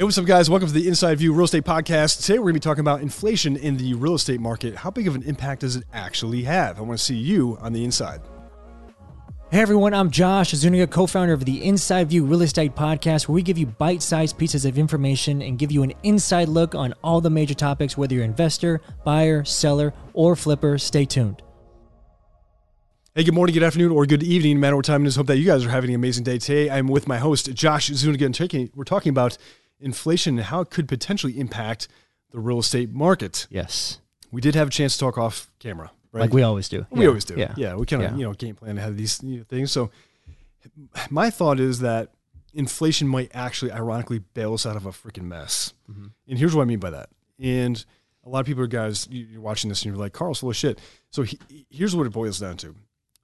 Hey, what's up, guys? Welcome to the Inside View Real Estate Podcast. Today, we're going to be talking about inflation in the real estate market. How big of an impact does it actually have? I want to see you on the inside. Hey everyone, I'm Josh Zuniga, co-founder of the Inside View Real Estate Podcast, where we give you bite-sized pieces of information and give you an inside look on all the major topics, whether you're investor, buyer, seller, or flipper. Stay tuned. Hey, good morning, good afternoon, or good evening, no matter what time it is. Hope that you guys are having an amazing day today. I'm with my host, Josh Zuniga, and we're talking about inflation and how it could potentially impact the real estate market. Yes. We did have a chance to talk off camera, right? Like we always do. We Yeah. always do. Yeah. Yeah. we kind of, Yeah. you know, game plan ahead of these you know, things. So my thought is that inflation might actually ironically bail us out of a freaking mess. Mm-hmm. And here's what I mean by that. And a lot of people are guys, you- you're watching this and you're like, Carl's full of shit. So he, here's what it boils down to.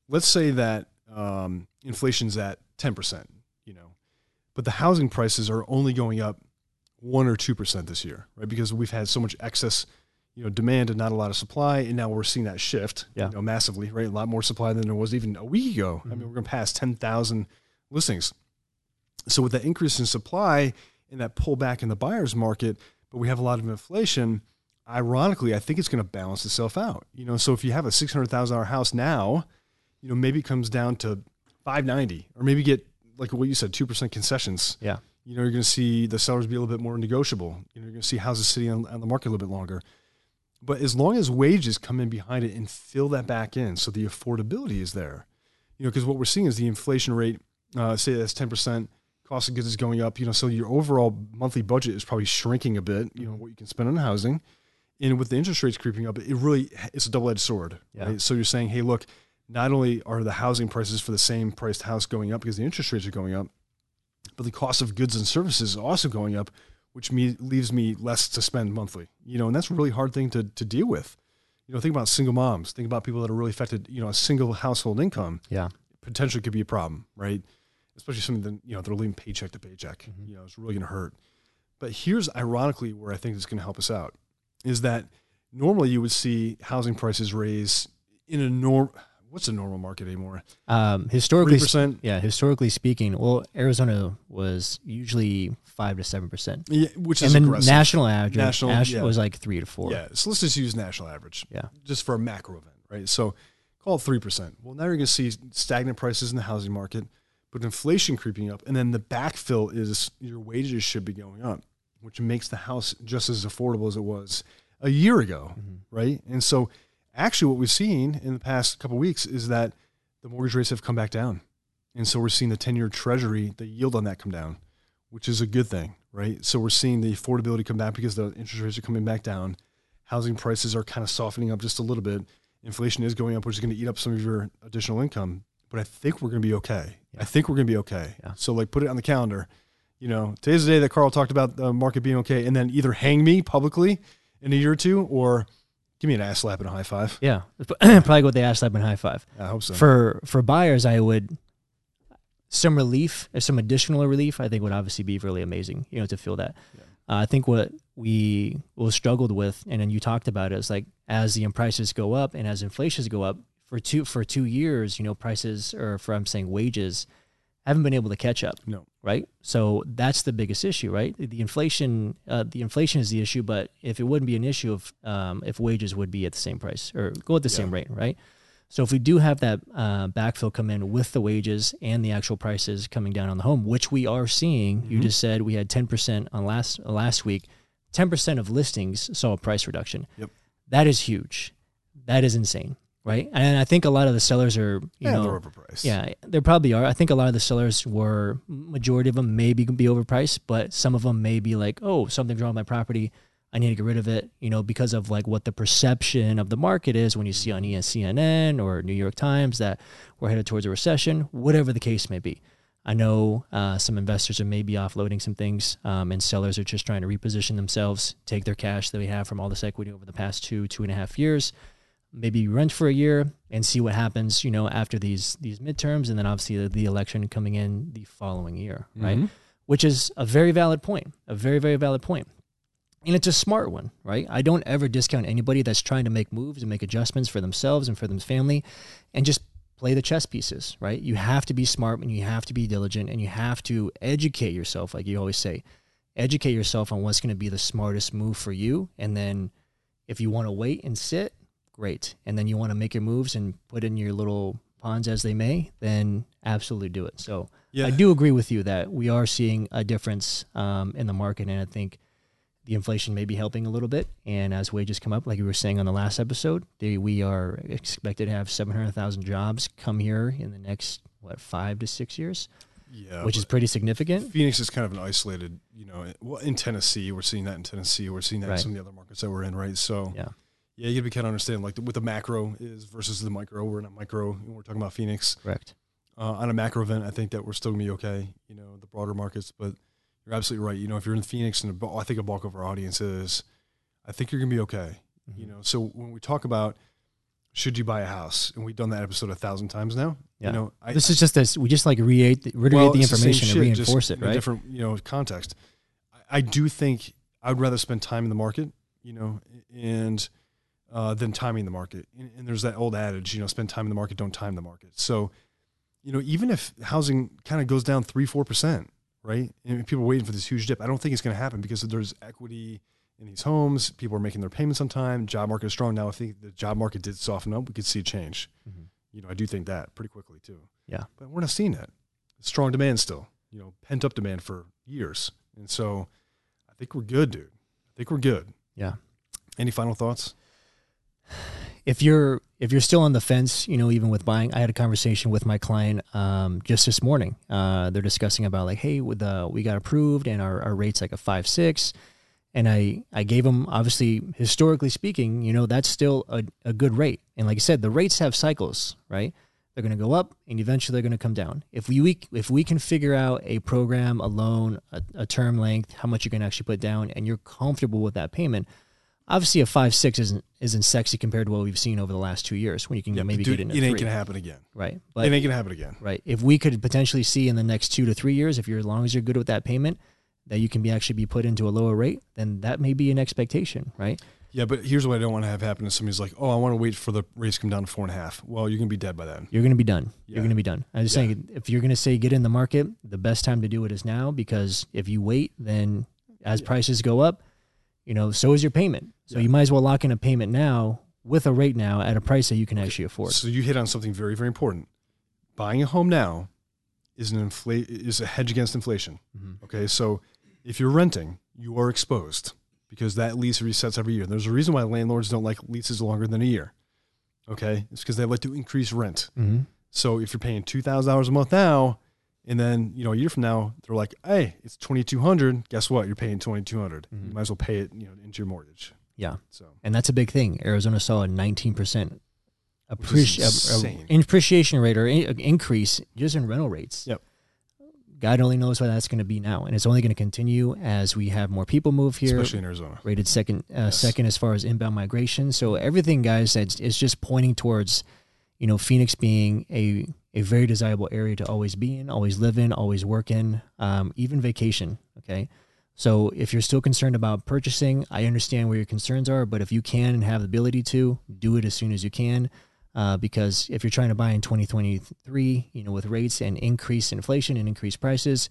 Let's say that um, inflation's at 10%, you know, but the housing prices are only going up one or 2% this year, right? Because we've had so much excess, you know, demand and not a lot of supply. And now we're seeing that shift, Yeah. you know, massively, right? A lot more supply than there was even a week ago. I mean, mm-hmm. we're going to pass 10,000 listings. So with that increase in supply and that pullback in the buyer's market, but we have a lot of inflation, ironically, I think it's going to balance itself out. You know, so if you have a $600,000 house now, you know, maybe it comes down to 590 or maybe get like what you said, 2% concessions Yeah. You know, you're going to see the sellers be a little bit more negotiable. You know, you're going to see houses sitting on, on the market a little bit longer. But as long as wages come in behind it and fill that back in, so the affordability is there, you know, because what we're seeing is the inflation rate, uh, say that's 10%, cost of goods is going up, you know, so your overall monthly budget is probably shrinking a bit, you know, what you can spend on housing. And with the interest rates creeping up, it really, it's a double edged sword. Yeah. Right? So you're saying, hey, look, not only are the housing prices for the same priced house going up because the interest rates are going up, but the cost of goods and services is also going up, which me, leaves me less to spend monthly. You know, and that's a really hard thing to, to deal with. You know, think about single moms. Think about people that are really affected. You know, a single household income Yeah. potentially could be a problem, right? Especially something that you know they're living paycheck to paycheck. Mm-hmm. You know, it's really going to hurt. But here's ironically where I think it's going to help us out is that normally you would see housing prices raise in a norm. What's a normal market anymore? Um, historically, Three percent. yeah, historically speaking, well, Arizona was usually five to seven percent, Yeah, which and is then aggressive. national average, National, yeah. was like three to four. Yeah, so let's just use national average. Yeah. Just for a macro event, right? So call it 3%. Well, now you're going to see stagnant prices in the housing market, but inflation creeping up. And then the backfill is your wages should be going up, which makes the house just as affordable as it was a year ago, right? And so actually what we've seen in the past couple weeks is that the mortgage rates have come back down. And so we're seeing the 10 year treasury, the yield on that come down, which is a good thing, right? So we're seeing the affordability come back because the interest rates are coming back down. Housing prices are kind of softening up just a little bit. Inflation is going up, which is going to eat up some of your additional income. But I think we're going to be okay. I think we're going to be okay. Yeah. So, like, put it on the calendar. You know, today's the day that Carl talked about the market being okay, and then either hang me publicly in a year or two, or give me an ass slap and a high five. Yeah. Probably go with the ass slap and high five. I hope so. For for buyers, I would some relief, uh, some additional relief. I think would obviously be really amazing. You know, to feel that. Uh, I think what we was struggled with, and then you talked about it, is like as the prices go up and as inflations go up for two for two years, you know, prices or for I'm saying wages haven't been able to catch up no. Right? So that's the biggest issue, right? The inflation, uh, the inflation is the issue, but if it wouldn't be an issue if um, if wages would be at the same price or go at the same rate, right? So if we do have that uh, backfill come in with the wages and the actual prices coming down on the home, which we are seeing, you just said we had ten percent on last uh, last week, ten percent of listings saw a price reduction. Yep. That is huge. That is insane, right? And I think a lot of the sellers are, you yeah, know, they're overpriced. yeah, there probably are. I think a lot of the sellers were majority of them maybe be overpriced, but some of them may be like, oh, something's wrong with my property. I need to get rid of it, you know, because of like what the perception of the market is when you see on E CNN or New York Times that we're headed towards a recession, whatever the case may be. I know uh, some investors are maybe offloading some things, um, and sellers are just trying to reposition themselves, take their cash that we have from all this equity over the past two, two and a half years, maybe rent for a year and see what happens, you know, after these these midterms, and then obviously the, the election coming in the following year, right? Mhm. Which is a very valid point, a very very valid point. And it's a smart one, right? I don't ever discount anybody that's trying to make moves and make adjustments for themselves and for their family and just play the chess pieces, right? You have to be smart and you have to be diligent and you have to educate yourself, like you always say. educate yourself on what's going to be the smartest move for you. And then if you want to wait and sit, great. And then you want to make your moves and put in your little pawns as they may, then absolutely do it. So Yeah. I do agree with you that we are seeing a difference um, in the market. And I think the inflation may be helping a little bit. And as wages come up, like we were saying on the last episode, they, we are expected to have 700,000 jobs come here in the next, what, five to six years, Yeah. which is pretty significant. Phoenix is kind of an isolated, you know, well, in Tennessee, we're seeing that in Tennessee. We're seeing that Right. in some of the other markets that we're in, right? So, Yeah. Yeah, you got to kind of understand like what the macro is versus the micro. We're in a micro, and we're talking about Phoenix. Correct. Uh, on a macro event, I think that we're still gonna be okay. You know, the broader markets, but you're absolutely right. You know, if you're in Phoenix, and I think a bulk of our audience is, I think you're gonna be okay. Mm-hmm. You know, so when we talk about should you buy a house, and we've done that episode a thousand times now. Yeah. You know, I, This is just this. We just like reiterate, the- reiterate well, the information and shit, just reinforce it, right? different, you know, context. I, I do think I would rather spend time in the market, you know, and uh, than timing the market. And, and there's that old adage, you know, spend time in the market, don't time the market. So, you know, even if housing kind of goes down three, four percent, right? And people are waiting for this huge dip. I don't think it's going to happen because there's equity in these homes. People are making their payments on time. Job market is strong now. I think the job market did soften up. We could see a change. Mhm. You know, I do think that pretty quickly too. Yeah. but we're not seeing that. Strong demand still. You know, pent up demand for years, and so I think we're good, dude. I think we're good. Yeah. Any final thoughts? If you're if you're still on the fence, you know, even with buying, I had a conversation with my client um, just this morning. Uh, they're discussing about like, hey, with the we got approved and our, our rate's like a five six, and I I gave them obviously historically speaking, you know, that's still a, a good rate. And like I said, the rates have cycles, right? They're going to go up and eventually they're going to come down. If we, we if we can figure out a program, a loan, a, a term length, how much you're going to actually put down, and you're comfortable with that payment, obviously a five six isn't isn't sexy compared to what we've seen over the last two years when you can maybe Dude, get into it ain't gonna happen again. right? it But ain't gonna happen again. right, if we could potentially see in the next two to three years, if you're as long as you're good with that payment, that you can be actually be put into a lower rate, then that may be an expectation, right? Yeah, but here's what I don't want to have happen: is somebody's like, "Oh, I want to wait for the rates to come down to four and a half." Well, you're gonna be dead by then. You're going to be done. Yeah. You're going to be done. I'm just Yeah. saying, if you're going to say get in the market, the best time to do it is now because if you wait, then as Yeah. prices go up, you know, so is your payment. So Yeah. you might as well lock in a payment now with a rate now at a price that you can actually afford. So you hit on something very, very important. Buying a home now is an inflate is a hedge against inflation. Mhm. Okay, so if you're renting, you are exposed because that lease resets every year. There's a reason why landlords don't like leases longer than a year. Okay, it's because they like to increase rent. Mm-hmm. So if you're paying two thousand dollars a month now, and then you know a year from now they're like, "Hey, it's twenty two hundred. Guess what? You're paying twenty two hundred. Mhm. You might as well pay it, you know, into your mortgage." Yeah. So And that's a big thing. Arizona saw a 19% Which appreci- a- a- insane. appreciation rate or in- increase just in rental rates. Yep. God only knows what that's going to be now. And it's only going to continue as we have more people move here. especially in Arizona. rated second uh, Yes. second as far as inbound migration. So everything, guys, is just pointing towards, you know, Phoenix being a a very desirable area to always be in, always live in, always work in, um, even vacation. Okay. So if you're still concerned about purchasing, I understand where your concerns are, but if you can and have the ability to, do it as soon as you can. Uh, because if you're trying to buy in 2023, you know, with rates and increased inflation and increased prices,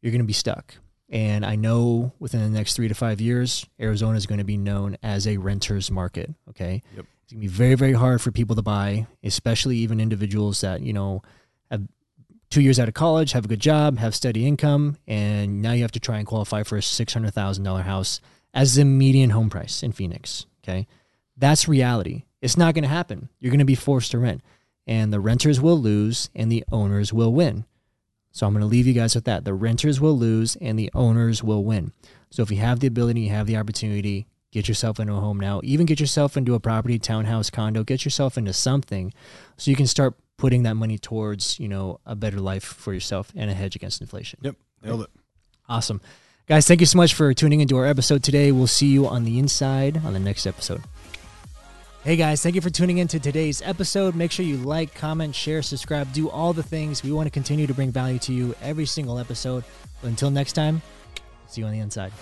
you're going to be stuck. And I know within the next three to five years, Arizona is going to be known as a renter's market. Okay. Yep. It's going to be very, very hard for people to buy, especially even individuals that, you know, have two years out of college, have a good job, have steady income, and now you have to try and qualify for a $600,000 house as the median home price in Phoenix. Okay. That's reality. It's not going to happen. You're going to be forced to rent, and the renters will lose and the owners will win. So I'm going to leave you guys with that. The renters will lose and the owners will win. So if you have the ability, you have the opportunity, get yourself into a home now. Even get yourself into a property, townhouse, condo. Get yourself into something, so you can start putting that money towards you know a better life for yourself and a hedge against inflation. Yep, nailed it. Awesome, guys. Thank you so much for tuning into our episode today. We'll see you on the inside on the next episode. Hey guys, thank you for tuning in to today's episode. Make sure you like, comment, share, subscribe, do all the things. We want to continue to bring value to you every single episode. But until next time, see you on the inside.